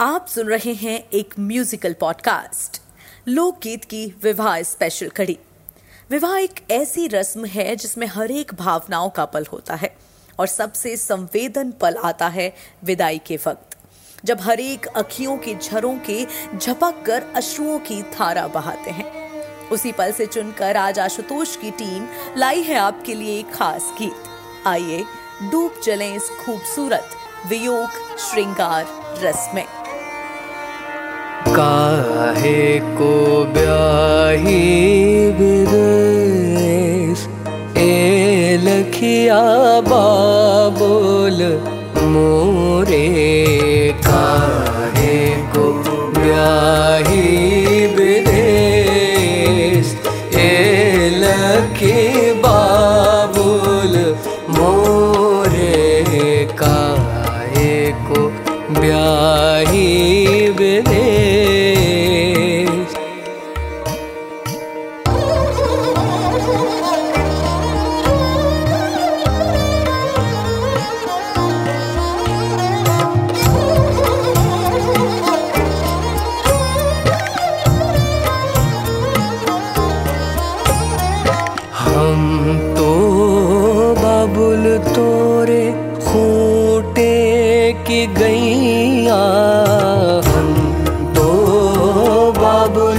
आप सुन रहे हैं एक म्यूजिकल पॉडकास्ट लोकगीत की विवाह स्पेशल कड़ी। विवाह एक ऐसी रस्म है जिसमें हर एक भावनाओं का पल होता है और सबसे संवेदन पल आता है विदाई के वक्त, जब हर एक अखियों के झरों के झपक कर अश्रुओं की धारा बहाते हैं। उसी पल से चुनकर आज आशुतोष की टीम लाई है आपके लिए एक खास गीत। आइए, डूब चलें इस खूबसूरत वियोग श्रृंगार रस में। काहे को ब्याही विदेश? लखिया बाबोल मोरे काहे को ब्याही विदेश? ए लखी बाबोल मोरे काहे को ब्याही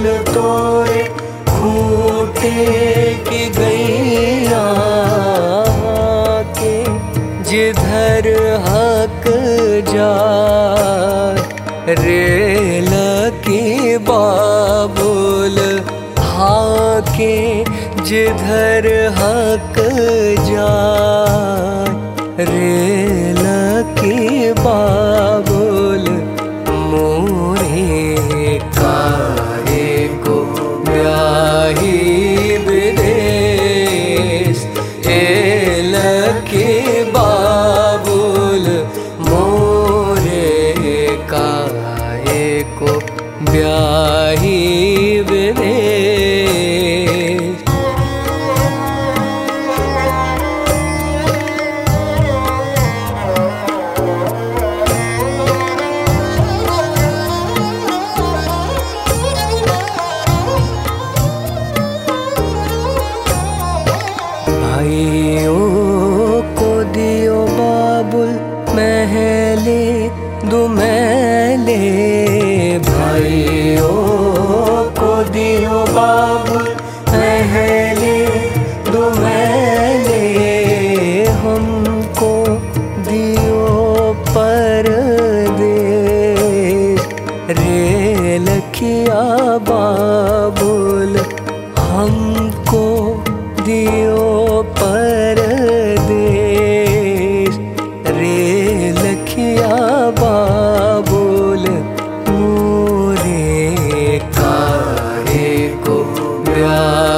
बाबुल तोरे खूटे के जिधर हक जा रेल की बाबुल हाके जिधर हक जा सके love.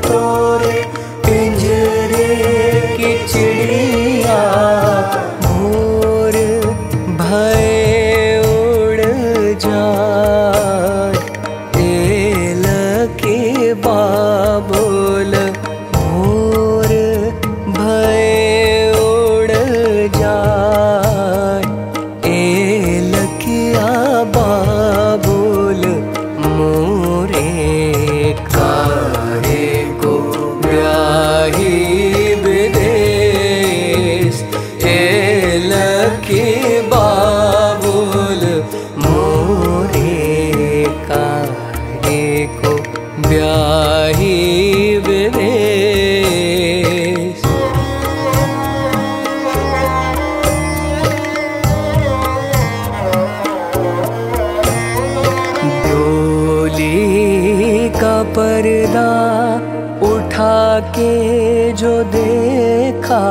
बाबुल लकी बाबुल मोरे काहे को ब्याही विदेश। डोली का पर्दा उठा के जो देखा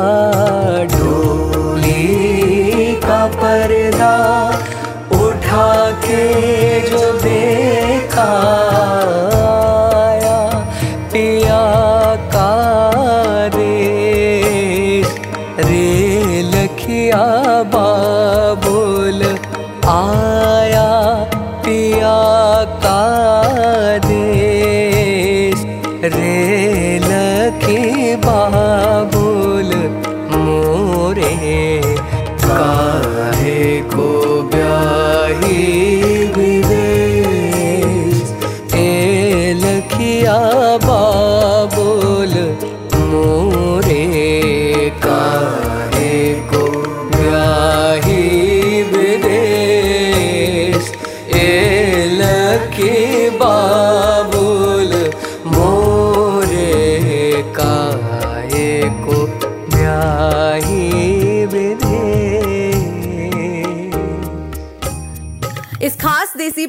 आया पिया का देश रे लखी बाबुल मोरे। काहे को ब्याही ए लखिया बाबुल मोरे।